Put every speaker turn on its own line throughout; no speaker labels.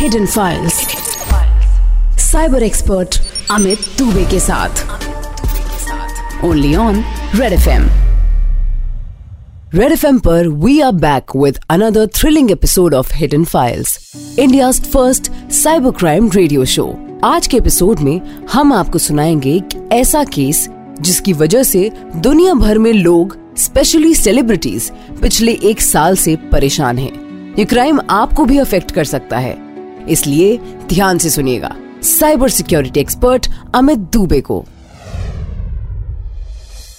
Hidden files cyber expert Amit Dubey के साथ. Only on red F M red F M पर we are back with another thrilling episode of hidden files India first cyber crime radio show आज के episode में हम आपको सुनाएँगे एक ऐसा केस जिसकी वजह से दुनिया भर में लोग स्पेशली सेलिब्रिटीज पिछले एक साल से परेशान हैं। ये क्राइम आपको भी अफेक्ट कर सकता है। इसलिए ध्यान से सुनिएगा। Cyber security expert Amit Dubey को।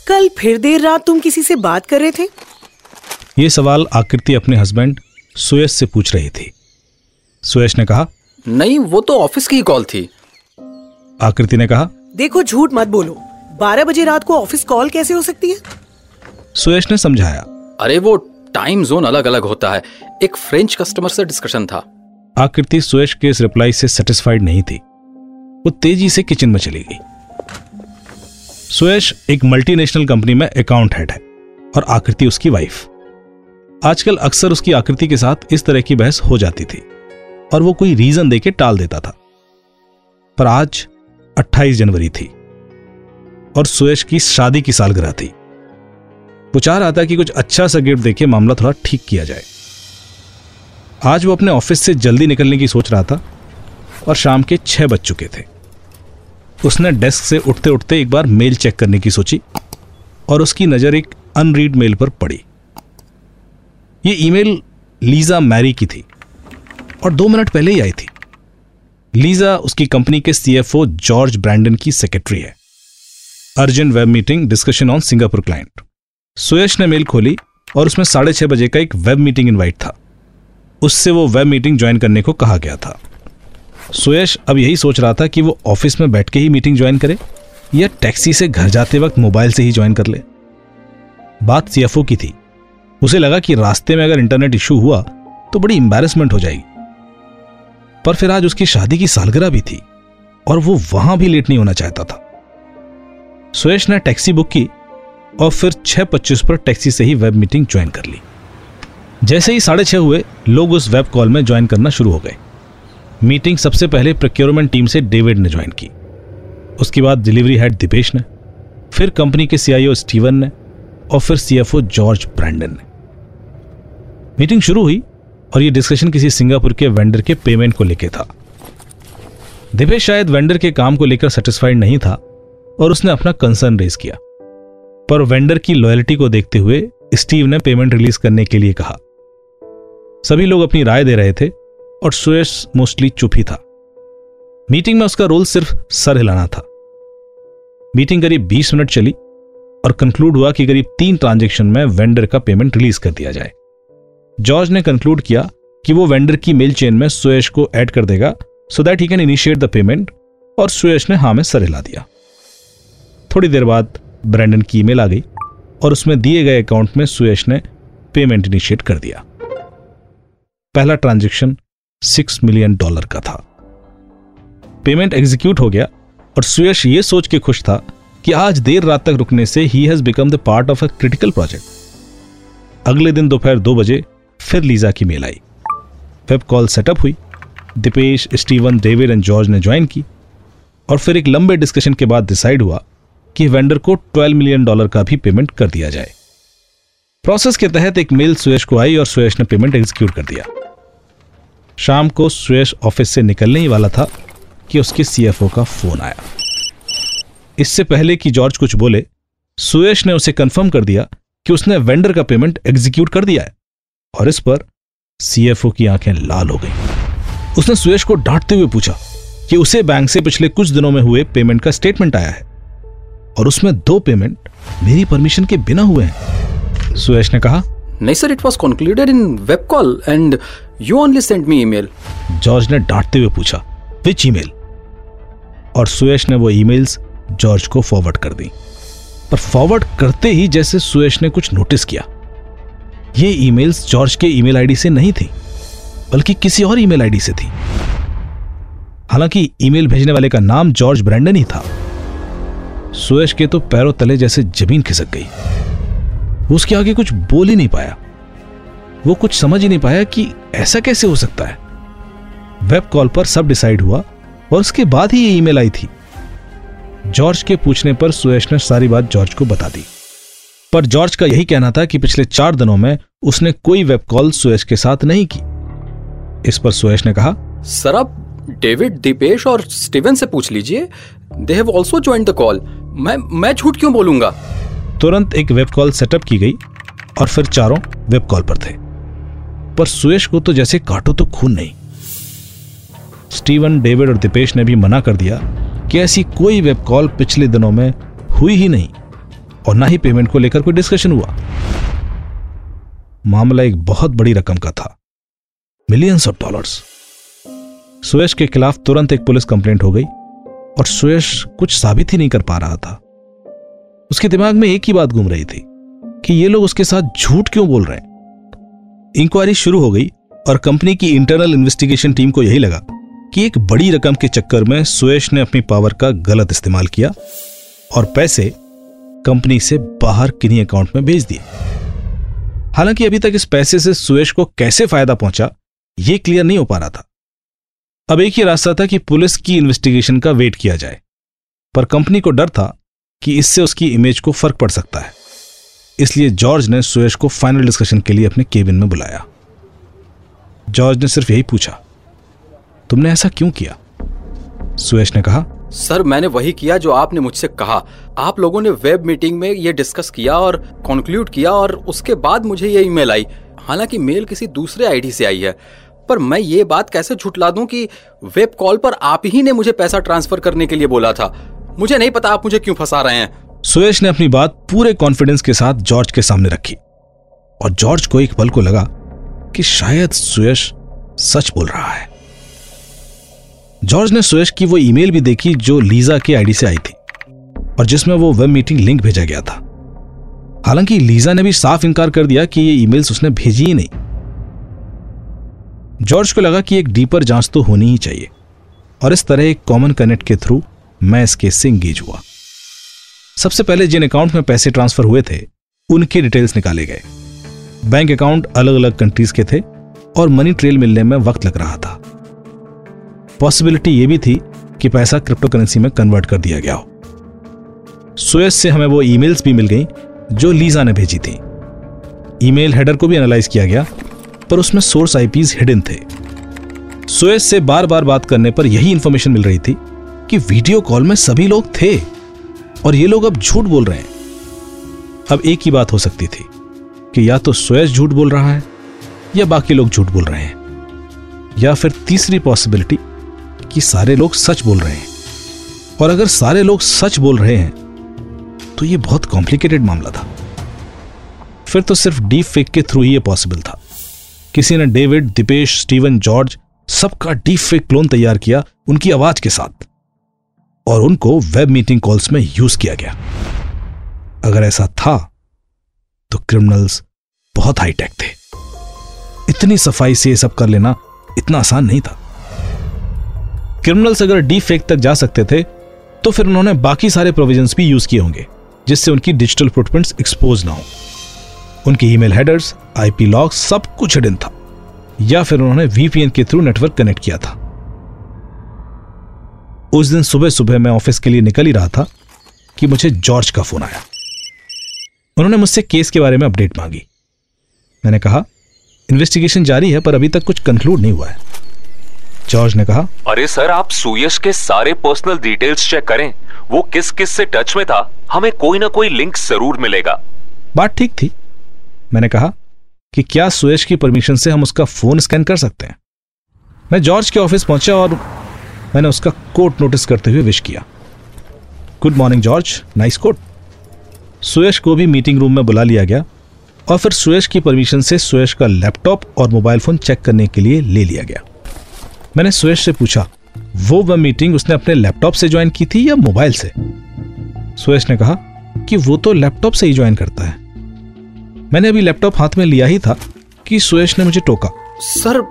कल फिर देर रात तुम किसी से बात कर रहे थे?
ये सवाल आकृति अपने हस्बैंड सुयश से पूछ रही थी। सुयश ने कहा
नहीं वो तो ऑफ़िस की कॉल थी।
आकृति ने कहा
देखो झूठ मत बोलो। बारह बजे रात को ऑफ़िस कॉल कैसे हो सकती है?
सुयश ने समझाया।
अरे वो टाइम जोन अलग अलग होता है। एक फ्रेंच कस्टमर से डिस्कशन था।
आकृति सुयश के इस रिप्लाई से सेटिस्फाइड नहीं थी। वो तेज़ी से किचन में चली गई। सुयश एक मल्टीनेशनल कंपनी में अकाउंट हेड है और आकृति उसकी वाइफ आजकल अक्सर उसकी आकृति के साथ इस तरह की बहस हो जाती थी और वो कोई रीजन देके टाल देता था। पर आज 28 जनवरी थी और सुयश की शादी की सालगिरह थी। चाह रहा था कि कुछ अच्छा सा गिफ्ट देके मामला थोड़ा ठीक किया जाए। आज वो अपने ऑफ़िस से जल्दी निकलने की सोच रहा था और शाम के छह बज चुके थे। उसने डेस्क से उठते उठते एक बार मेल चेक करने की सोची और उसकी नज़र एक अनरीड मेल पर पड़ी। ये ईमेल लीजा मैरी की थी और दो मिनट पहले ही आई थी। लीजा उसकी कंपनी के सीएफओ जॉर्ज ब्रैंडन की सेक्रेटरी है। Urgent web meeting discussion on Singapore client. Suyash ने मेल खोली और उसमें साढ़े छह बजे का एक वेब मीटिंग इनवाइट था। उससे वो वेब मीटिंग ज्वाइन करने को कहा गया था। सुयश अब यही सोच रहा था कि वो ऑफ़िस में बैठ के ही मीटिंग ज्वाइन करे या टैक्सी से घर जाते वक्त मोबाइल से ही ज्वाइन कर ले। बात सीएफओ की थी। उसे लगा कि रास्ते में अगर इंटरनेट इशू हुआ तो बड़ी इंबेरसमेंट हो जाएगी। पर फिर आज उसकी शादी की सालगिरह भी थी और वो वहाँ भी लेट नहीं होना चाहता था। सुयश ने टैक्सी बुक की और फिर छह पच्चीस पर टैक्सी से ही वेब मीटिंग ज्वाइन कर ली। जैसे ही साढ़े छह हुए, लोग उस वेब कॉल में ज्वाइन करना शुरू हो गए। मीटिंग सबसे पहले प्रोक्योरमेंट टीम से डेविड ने ज्वाइन की। उसके बाद डिलीवरी हेड दिपेश ने, फिर कंपनी के सीआईओ स्टीवन ने, और फिर सीएफओ जॉर्ज ब्रैंडन ने। मीटिंग शुरू हुई, और ये डिस्कशन किसी सिंगापुर के वेंडर के पेमेंट को लेकर था। दिपेश शायद वेंडर के काम को लेकर सेटिस्फाइड नहीं था, और उसने अपना कंसर्न रेज किया। पर वेंडर की लॉयल्टी को देखते हुए स्टीव ने पेमेंट रिलीज़ करने के लिए कहा। सभी लोग अपनी राय दे रहे थे और सुयश मोस्टली चुप ही था। मीटिंग में उसका रोल सिर्फ़ सर हिलाना था। मीटिंग करीब 20 मिनट चली और कंक्लूड हुआ कि करीब तीन ट्रांजेक्शन में वेंडर का पेमेंट रिलीज़ कर दिया जाए। जॉर्ज ने कंक्लूड किया कि वो वेंडर की मेल चेन में सुयश को ऐड कर देगा so that he can initiate the payment और सुयश ने हाँ में सर हिला दिया। थोड़ी देर बाद ब्रैंडन की ईमेल आ गई और उसमें दिए गए अकाउंट में सुयश ने पेमेंट इनिशिएट कर दिया। पहला ट्रांजेक्शन सिक्स मिलियन डॉलर का था। पेमेंट एग्जीक्यूट हो गया और सुयश ये सोच के खुश था कि आज देर रात तक रुकने से he has become the part of a critical project अगले दिन दोपहर दो बजे फिर लीजा की मेल आई। वेब कॉल सेटअप हुई, Deepesh, Steven, David and George ने ज्वाइन की और फिर एक लंबे डिस्कशन के बाद डिसाइड हुआ कि वेंडर को 12 मिलियन डॉलर का भी पेमेंट कर दिया जाए। प्रोसेस के तहत एक मेल सुयश को आई और सुयश ने पेमेंट एग्जीक्यूट कर दिया। शाम को सुयश ऑफ़िस से निकलने ही वाला था कि उसके सीएफओ का फ़ोन आया। इससे पहले कि जॉर्ज कुछ बोले सुयश ने उसे कंफर्म कर दिया कि उसने वेंडर का पेमेंट एग्जीक्यूट कर दिया है और इस पर सीएफओ की आँखें लाल हो गई। उसने सुयश को डांटते हुए पूछा कि उसे बैंक से पिछले कुछ दिनों में हुए पेमेंट का स्टेटमेंट आया है और उसमें दो पेमेंट मेरी परमिशन के बिना हुए हैं। सुयश ने कहा,
नहीं sir it was concluded in web call and you only send me email
George ने डांटते हुए पूछा विच ईमेल और सुयश ने वो ईमेल्स जॉर्ज को फॉरवर्ड कर दी। पर फॉरवर्ड करते ही जैसे सुयश ने कुछ नोटिस किया। ये ईमेल्स जॉर्ज के ईमेल आईडी से नहीं थी, बल्कि किसी और ईमेल आईडी से थी। हालाँकि ईमेल भेजने वाले का नाम जॉर्ज ब्रैंडन ही था। सुयश के तो पैरों तले जैसे ज़मीन खिसक गई। उसके आगे कुछ बोल ही नहीं पाया। वो कुछ समझ ही नहीं पाया कि ऐसा कैसे हो सकता है। वेब कॉल पर सब डिसाइड हुआ और उसके बाद ही ये ईमेल आई थी। जॉर्ज के पूछने पर सुयश ने सारी बात जॉर्ज को बता दी। पर जॉर्ज का यही कहना था कि पिछले चार दिनों में उसने कोई वेब कॉल सुयश के साथ नहीं की। इस पर सुयश ने कहा
सर आप डेविड दीपेश और स्टीवन से पूछ लीजिए। They have also join the call मैं मैं झूठ क्यों बोलूँगा?
तुरंत एक वेब कॉल सेटअप की गई और फिर चारों वेब कॉल पर थे। पर सुयश को तो जैसे काटो तो खून नहीं। स्टीवन, डेविड और दीपेश ने भी मना कर दिया कि ऐसी कोई वेब कॉल पिछले दिनों में हुई ही नहीं और ना ही पेमेंट को लेकर कोई डिस्कशन हुआ। मामला एक बहुत बड़ी रकम का था। मिलियंस ऑफ़ डॉलर्स सुयश के खिलाफ तुरंत एक पुलिस कंप्लेंट हो गई और सुयश कुछ साबित ही नहीं कर पा रहा था। उसके दिमाग में एक ही बात घूम रही थी कि ये लोग उसके साथ झूठ क्यों बोल रहे हैं? इंक्वायरी शुरू हो गई और कंपनी की इंटरनल इन्वेस्टिगेशन टीम को यही लगा कि एक बड़ी रकम के चक्कर में सुयश ने अपनी पावर का गलत इस्तेमाल किया और पैसे कंपनी से बाहर किन्हीं अकाउंट में भेज दिए। हालाँकि अभी तक इस पैसे से सुयश को कैसे फ़ायदा पहुँचा यह क्लियर नहीं हो पा रहा था। अब एक ही रास्ता था कि पुलिस की इन्वेस्टिगेशन का वेट किया जाए, पर कंपनी को डर था कि इससे उसकी इमेज को फ़र्क पड़ सकता है। इसलिए जॉर्ज ने सुयश को फाइनल डिस्कशन के लिए अपने केबिन में बुलाया। जॉर्ज ने सिर्फ़ यही पूछा, तुमने ऐसा क्यों किया? सुयश ने कहा,
सर, मैंने वही किया जो आपने मुझसे कहा। आप लोगों ने वेब मीटिंग में ये डिस्कस किया और कंक्लूड किया और उसके बाद मुझे ये ईमेल आई। हालाँकि मेल किसी दूसरे आईडी से आई है, पर मैं ये बात कैसे झुटला दूँ कि वेब कॉल पर आप ही ने मुझे पैसा ट्रांसफ़र करने के लिए बोला था? मुझे नहीं पता आप मुझे क्यों फंसा रहे हैं।
सुयश ने अपनी बात पूरे कॉन्फिडेंस के साथ जॉर्ज के सामने रखी। और जॉर्ज को एक पल को लगा कि शायद सुयश सच बोल रहा है। जॉर्ज ने सुयश की वो ईमेल भी देखी जो लीजा के आईडी से आई थी और जिसमें वो वेब मीटिंग लिंक भेजा गया था। हालाँकि लीजा ने भी साफ़ इंकार कर दिया कि ये ईमेल्स उसने भेजी ही नहीं। जॉर्ज को लगा कि एक डीपर जाँच तो होनी ही चाहिए। और इस तरह एक कॉमन कनेक्ट के थ्रू मैं इस केस से इंगेज हुआ। सबसे पहले जिन अकाउंट में पैसे ट्रांसफ़र हुए थे, उनके डिटेल्स निकाले गए। बैंक अकाउंट अलग अलग कंट्रीज़ के थे और मनी ट्रेल मिलने में वक्त लग रहा था। पॉसिबिलिटी यह भी थी कि पैसा क्रिप्टो करेंसी में कन्वर्ट कर दिया गया हो। सुएस से हमें वो ईमेल्स भी मिल गई, जो लीजा ने भेजी थी। ईमेल हेडर को भी एनालाइज किया गया, पर उसमें सोर्स आईपीज हिडन थे। सुएस से बार बार बात करने पर यही इंफॉर्मेशन मिल रही थी कि वीडियो कॉल में सभी लोग थे। और ये लोग अब झूठ बोल रहे हैं। अब एक ही बात हो सकती थी कि या तो सुएस झूठ बोल रहा है, या बाकी लोग झूठ बोल रहे हैं, या फिर तीसरी पॉसिबिलिटी कि सारे लोग सच बोल रहे हैं। और अगर सारे लोग सच बोल रहे हैं तो यह बहुत कॉम्प्लिकेटेड मामला था। फिर तो सिर्फ़ डीप फेक के थ्रू ही यह पॉसिबल था। किसी ने डेविड दिपेश स्टीवन जॉर्ज सबका डीप फेक क्लोन तैयार किया उनकी आवाज़ के साथ। और उनको वेब मीटिंग कॉल्स में यूज़ किया गया। अगर ऐसा था तो क्रिमिनल्स बहुत हाईटेक थे। इतनी सफ़ाई से सब कर लेना इतना आसान नहीं था। क्रिमिनल्स अगर डी फेक तक जा सकते थे तो फिर उन्होंने बाकी सारे प्रोविजंस भी यूज़ किए होंगे, जिससे उनकी डिजिटल फुटप्रिंट्स एक्सपोज ना हो। उनके ईमेल हेडर्स आईपी लॉग सब कुछ हिडन था, या फिर उन्होंने वीपीएन के थ्रू नेटवर्क कनेक्ट किया था। उस दिन सुबह सुबह मैं ऑफ़िस के लिए निकल ही रहा था कि मुझे जॉर्ज का फ़ोन आया। उन्होंने मुझसे केस के बारे में अपडेट मांगी। मैंने कहा इन्वेस्टिगेशन जारी है पर अभी तक कुछ कंक्लूड नहीं हुआ है। जॉर्ज ने कहा
अरे सर आप सुयश के सारे पर्सनल डिटेल्स चेक करें। वो किस किस से टच में था हमें कोई ना कोई लिंक ज़रूर मिलेगा।
बात ठीक थी। मैंने कहा कि क्या सुयश की परमिशन से हम उसका फ़ोन स्कैन कर सकते हैं? मैं जॉर्ज के ऑफ़िस पहुँचा और मैंने उसका कोट नोटिस करते हुए विश किया। Good morning George, nice coat Suyash को भी मीटिंग रूम में बुला लिया गया और फिर सुयश की परमिशन से सुयश का लैपटॉप और मोबाइल फ़ोन चेक करने के लिए ले लिया गया। मैंने सुयश से पूछा, वो वह मीटिंग उसने अपने लैपटॉप से ज्वाइन की थी या मोबाइल से? सुयश ने कहा, कि वो तो लैपटॉप से ही ज्वाइन करता है। मैंने अभी लैपटॉप हाथ में लिया ही था कि सुयश ने मुझे टोका।
सर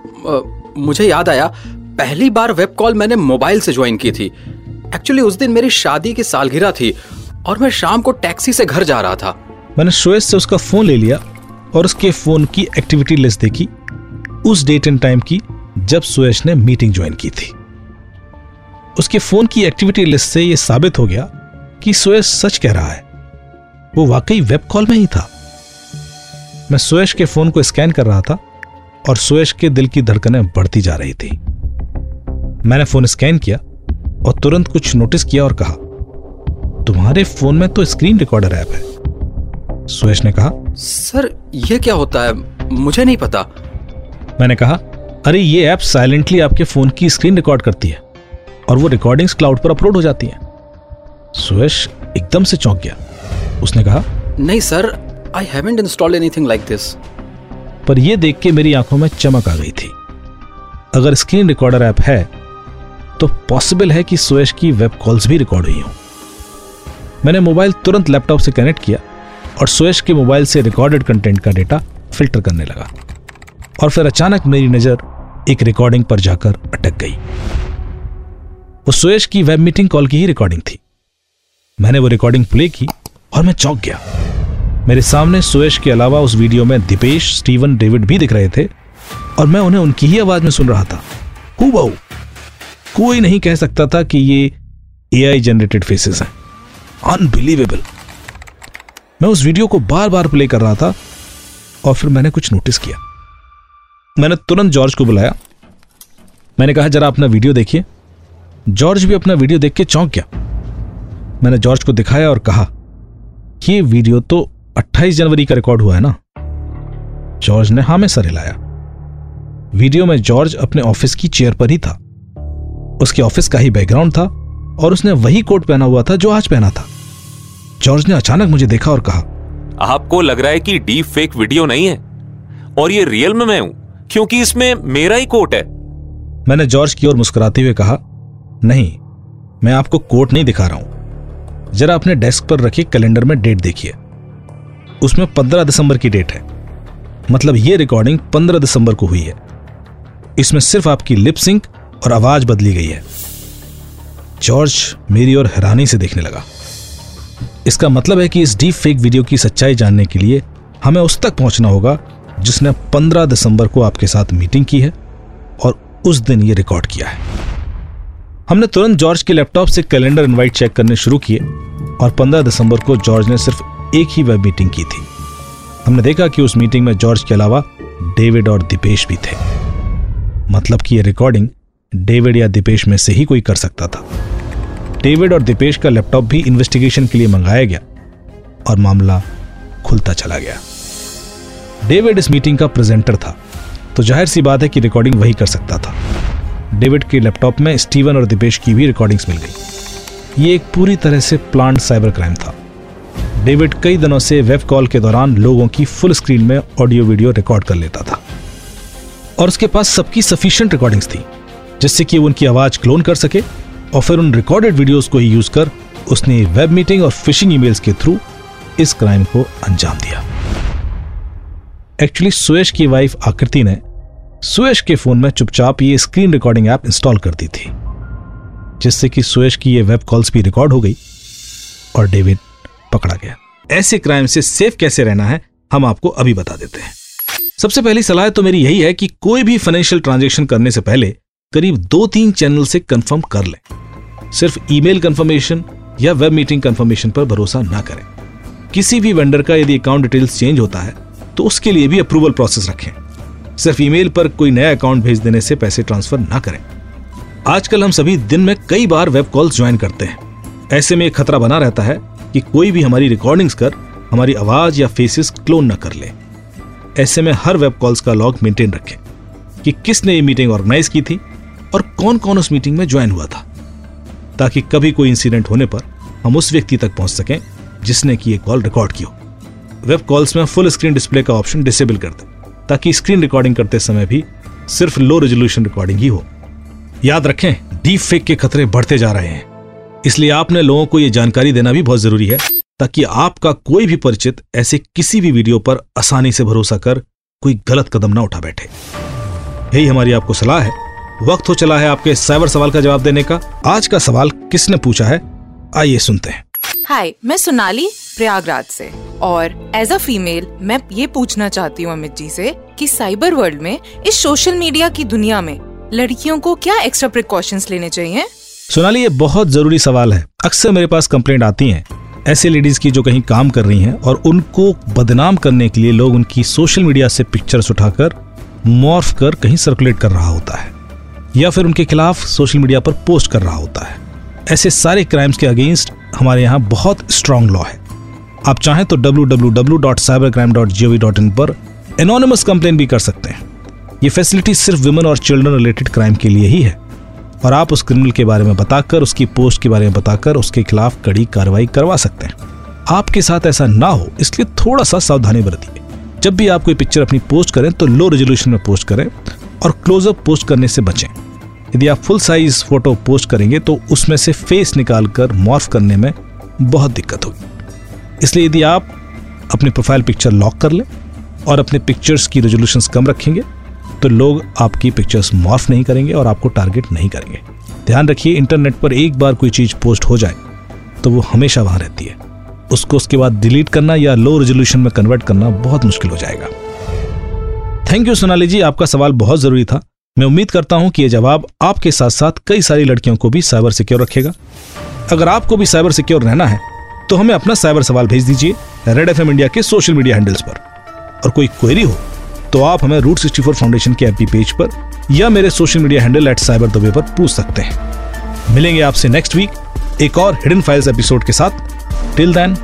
मुझे याद आया पहली बार वेब कॉल मैंने मोबाइल से ज्वाइन की थी। एक्चुअली उस दिन मेरी शादी की सालगिरह थी और मैं शाम को टैक्सी से घर जा रहा था।
मैंने सुयश से उसका फ़ोन ले लिया और उसके फ़ोन की एक्टिविटी लिस्ट देखी। उस डेट एंड टाइम की जब सुयश ने मीटिंग ज्वाइन की थी। उसके फ़ोन की एक्टिविटी लिस्ट से यह साबित हो गया कि सुयश सच कह रहा है। वो वाकई वेब कॉल में ही था। मैं सुयश के फ़ोन को स्कैन कर रहा था और सुयश के दिल की धड़कनें बढ़ती जा रही थी। मैंने फ़ोन स्कैन किया और तुरंत कुछ नोटिस किया और कहा तुम्हारे फ़ोन में तो स्क्रीन रिकॉर्डर ऐप है। सुयश ने कहा
सर ये क्या होता है? मुझे नहीं पता।
मैंने कहा अरे ये ऐप साइलेंटली आपके फ़ोन की स्क्रीन रिकॉर्ड करती है और वो रिकॉर्डिंग्स क्लाउड पर अपलोड हो जाती हैं। सुयश एकदम से चौंक गया। उसने कहा
नहीं sir I haven't installed anything like this
पर यह देख के मेरी आँखों में चमक आ गई थी। अगर स्क्रीन रिकॉर्डर ऐप है तो पॉसिबल है कि सुयश की वेब कॉल्स भी रिकॉर्ड हुई हों। मैंने मोबाइल तुरंत लैपटॉप से कनेक्ट किया और सुयश के मोबाइल से रिकॉर्डेड कंटेंट का डेटा फ़िल्टर करने लगा। और फिर अचानक मेरी नज़र एक रिकॉर्डिंग पर जाकर अटक गई। वो सुयश की वेब मीटिंग कॉल की ही रिकॉर्डिंग थी। मैंने वो रिकॉर्डिंग प्ले की और मैं चौंक गया। मेरे सामने सुयश के अलावा उस वीडियो में दीपेश, स्टीवन, डेविड भी दिख रहे थे और मैं उन्हें उनकी ही आवाज़ में सुन रहा था। हु कोई नहीं कह सकता था कि ये एआई जनरेटेड फेसेस हैं। अनबिलीवेबल मैं उस वीडियो को बार बार प्ले कर रहा था और फिर मैंने कुछ नोटिस किया। मैंने तुरंत जॉर्ज को बुलाया। मैंने कहा, जरा अपना वीडियो देखिए। जॉर्ज भी अपना वीडियो देख के चौंक गया। मैंने जॉर्ज को दिखाया और कहा, ये वीडियो तो 28 जनवरी का रिकॉर्ड हुआ है ना? जॉर्ज ने हाँ में सर हिलाया। वीडियो में जॉर्ज अपने ऑफ़िस की चेयर पर ही था। उसके ऑफ़िस का ही बैकग्राउंड था और उसने वही कोट पहना हुआ था जो आज पहना था। जॉर्ज ने अचानक मुझे देखा और कहा
आपको लग रहा है कि डीप फेक वीडियो नहीं है? और ये रियल में मैं हूँ क्योंकि इसमें मेरा ही कोट है।
मैंने जॉर्ज की ओर मुस्कुराते हुए कहा नहीं मैं आपको कोट नहीं दिखा रहा हूँ। जरा अपने डेस्क पर रखी कैलेंडर में डेट देखिए। उसमें पंद्रह दिसंबर की डेट है। मतलब यह रिकॉर्डिंग पंद्रह दिसंबर को हुई है। इसमें सिर्फ़ आपकी लिप सिंक और आवाज़ बदली गई है। जॉर्ज मेरी ओर हैरानी से देखने लगा। इसका मतलब है कि इस डीप फेक वीडियो की सच्चाई जानने के लिए हमें उस तक पहुँचना होगा जिसने 15 दिसंबर को आपके साथ मीटिंग की है और उस दिन यह रिकॉर्ड किया है। हमने तुरंत जॉर्ज के लैपटॉप से कैलेंडर इनवाइट चेक करने शुरू किए और 15 दिसंबर को जॉर्ज ने सिर्फ़ एक ही वेब मीटिंग की थी। हमने देखा कि उस मीटिंग में जॉर्ज के अलावा डेविड और दीपेश भी थे। मतलब कि यह रिकॉर्डिंग डेविड या दीपेश में से ही कोई कर सकता था। डेविड और दीपेश का लैपटॉप भी इन्वेस्टिगेशन के लिए मंगाया गया और मामला खुलता चला गया। डेविड इस मीटिंग का प्रेजेंटर था तो ज़ाहिर सी बात है कि रिकॉर्डिंग वही कर सकता था। डेविड के लैपटॉप में स्टीवन और दीपेश की भी रिकॉर्डिंग्स मिल गई। ये एक पूरी तरह से प्लान साइबर क्राइम था। डेविड कई दिनों से वेब कॉल के दौरान लोगों की फुल स्क्रीन में ऑडियो वीडियो रिकॉर्ड कर लेता था। और उसके पास सबकी सफिशियंट रिकॉर्डिंग्स थी। जिससे कि उनकी आवाज़ क्लोन कर सके और फिर उन रिकॉर्डेड वीडियोस को ही यूज़ कर उसने वेब मीटिंग और फिशिंग ईमेल्स के थ्रू इस क्राइम को अंजाम दिया। एक्चुअली सुयश की वाइफ आकृति ने सुयश के फ़ोन में चुपचाप ये स्क्रीन रिकॉर्डिंग ऐप इंस्टॉल कर दी थी, जिससे कि सुयश की ये वेब कॉल्स भी रिकॉर्ड हो गई और डेविड पकड़ा गया। ऐसे क्राइम से सेफ़ कैसे रहना है, हम आपको अभी बता देते हैं। सबसे पहली सलाह तो मेरी यही है कि कोई भी फाइनेंशियल ट्रांजेक्शन करने से पहले करीब दो तीन चैनल से कंफर्म कर लें। सिर्फ़ ईमेल कंफर्मेशन या वेब मीटिंग कंफर्मेशन पर भरोसा ना करें। किसी भी वेंडर का यदि अकाउंट डिटेल्स चेंज होता है तो उसके लिए भी अप्रूवल प्रोसेस रखें। सिर्फ़ ईमेल पर कोई नया अकाउंट भेज देने से पैसे ट्रांसफ़र ना करें। आजकल हम सभी दिन में कई बार वेब कॉल्स ज्वाइन करते हैं। ऐसे में एक खतरा बना रहता है कि कोई भी हमारी रिकॉर्डिंग्स कर हमारी आवाज़ या फेसेस क्लोन न कर ले। ऐसे में हर वेब कॉल्स का लॉग मेंटेन रखें कि किसने ये मीटिंग ऑर्गेनाइज की थी और कौन कौन उस मीटिंग में ज्वाइन हुआ था? ताकि कभी कोई इंसिडेंट होने पर हम उस व्यक्ति तक पहुँच सकें, जिसने की कॉल रिकॉर्ड की हो। वेब कॉल्स में फुल स्क्रीन डिस्प्ले का ऑप्शन डिसेबल कर दें, ताकि स्क्रीन रिकॉर्डिंग करते समय भी सिर्फ़ लो रेजोल्यूशन रिकॉर्डिंग ही हो। याद रखें डीप फेक के खतरे बढ़ते जा रहे हैं। इसलिए आपने लोगों को यह जानकारी देना भी बहुत ज़रूरी है, ताकि आपका कोई भी परिचित ऐसे किसी भी वीडियो पर आसानी से भरोसा कर कोई गलत कदम ना उठा बैठे। यही हमारी आपको सलाह है। वक्त हो चला है आपके साइबर सवाल का जवाब देने का। आज का सवाल किसने पूछा है? आइए सुनते हैं।
हाय मैं सोनाली प्रयागराज से। और एज अ फीमेल मैं ये पूछना चाहती हूँ अमित जी से कि साइबर वर्ल्ड में इस सोशल मीडिया की दुनिया में लड़कियों को क्या एक्स्ट्रा प्रिकॉशंस लेने चाहिए?
सोनाली ये बहुत ज़रूरी सवाल है। अक्सर मेरे पास कंप्लेंट आती हैं ऐसे लेडीज़ की जो कहीं काम कर रही हैं और उनको बदनाम करने के लिए लोग उनकी सोशल मीडिया से पिक्चर्स उठाकर मॉर्फ कर कहीं सर्कुलेट कर रहा होता है। या फिर उनके खिलाफ सोशल मीडिया पर पोस्ट कर रहा होता है। ऐसे सारे क्राइम्स के अगेंस्ट हमारे यहाँ बहुत स्ट्रांग लॉ है। आप चाहें तो www.cybercrime.gov.in पर एनोनिमस कंप्लेन भी कर सकते हैं। ये फैसिलिटी सिर्फ़ वुमेन और चिल्ड्रन रिलेटेड क्राइम के लिए ही है। और आप उस क्रिमिनल के बारे में बताकर, उसकी पोस्ट के बारे में बताकर, उसके खिलाफ कड़ी कार्रवाई करवा सकते हैं। आपके साथ ऐसा ना हो, इसलिए थोड़ा सा सावधानी बरतिए। जब भी आप कोई पिक्चर अपनी पोस्ट करें तो लो रेजोल्यूशन में पोस्ट करें और क्लोजअप पोस्ट करने से बचें। यदि आप फुल साइज़ फ़ोटो पोस्ट करेंगे तो उसमें से फेस निकालकर मॉर्फ करने में बहुत दिक्कत होगी। इसलिए यदि आप अपनी प्रोफ़ाइल पिक्चर लॉक कर लें और अपने पिक्चर्स की रेजोल्यूशंस कम रखेंगे तो लोग आपकी पिक्चर्स मॉर्फ नहीं करेंगे और आपको टारगेट नहीं करेंगे। ध्यान रखिए इंटरनेट पर एक बार कोई चीज़ पोस्ट हो जाए तो वो हमेशा वहाँ रहती है। उसको उसके बाद डिलीट करना या लो रेजोल्यूशन में कन्वर्ट करना बहुत मुश्किल हो जाएगा। Thank you Sonali ji. आपका सवाल बहुत ज़रूरी था। मैं उम्मीद करता हूँ कि यह जवाब आपके साथ साथ कई सारी लड़कियों को भी साइबर सिक्योर रखेगा। अगर आपको भी साइबर सिक्योर रहना है तो हमें अपना साइबर सवाल भेज दीजिए रेड एफएम इंडिया के सोशल मीडिया हैंडल्स पर। और कोई क्वेरी हो तो आप हमें रूट सिक्सटी फोर फाउंडेशन के एपी पेज पर या मेरे social media handle at cyber Dubey पर पूछ सकते हैं। मिलेंगे आपसे नेक्स्ट वीक एक और हिडन फाइल्स एपिसोड के साथ। टिल देन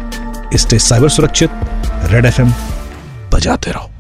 स्टे साइबर सुरक्षित, रेड एफएम बजाते रहो।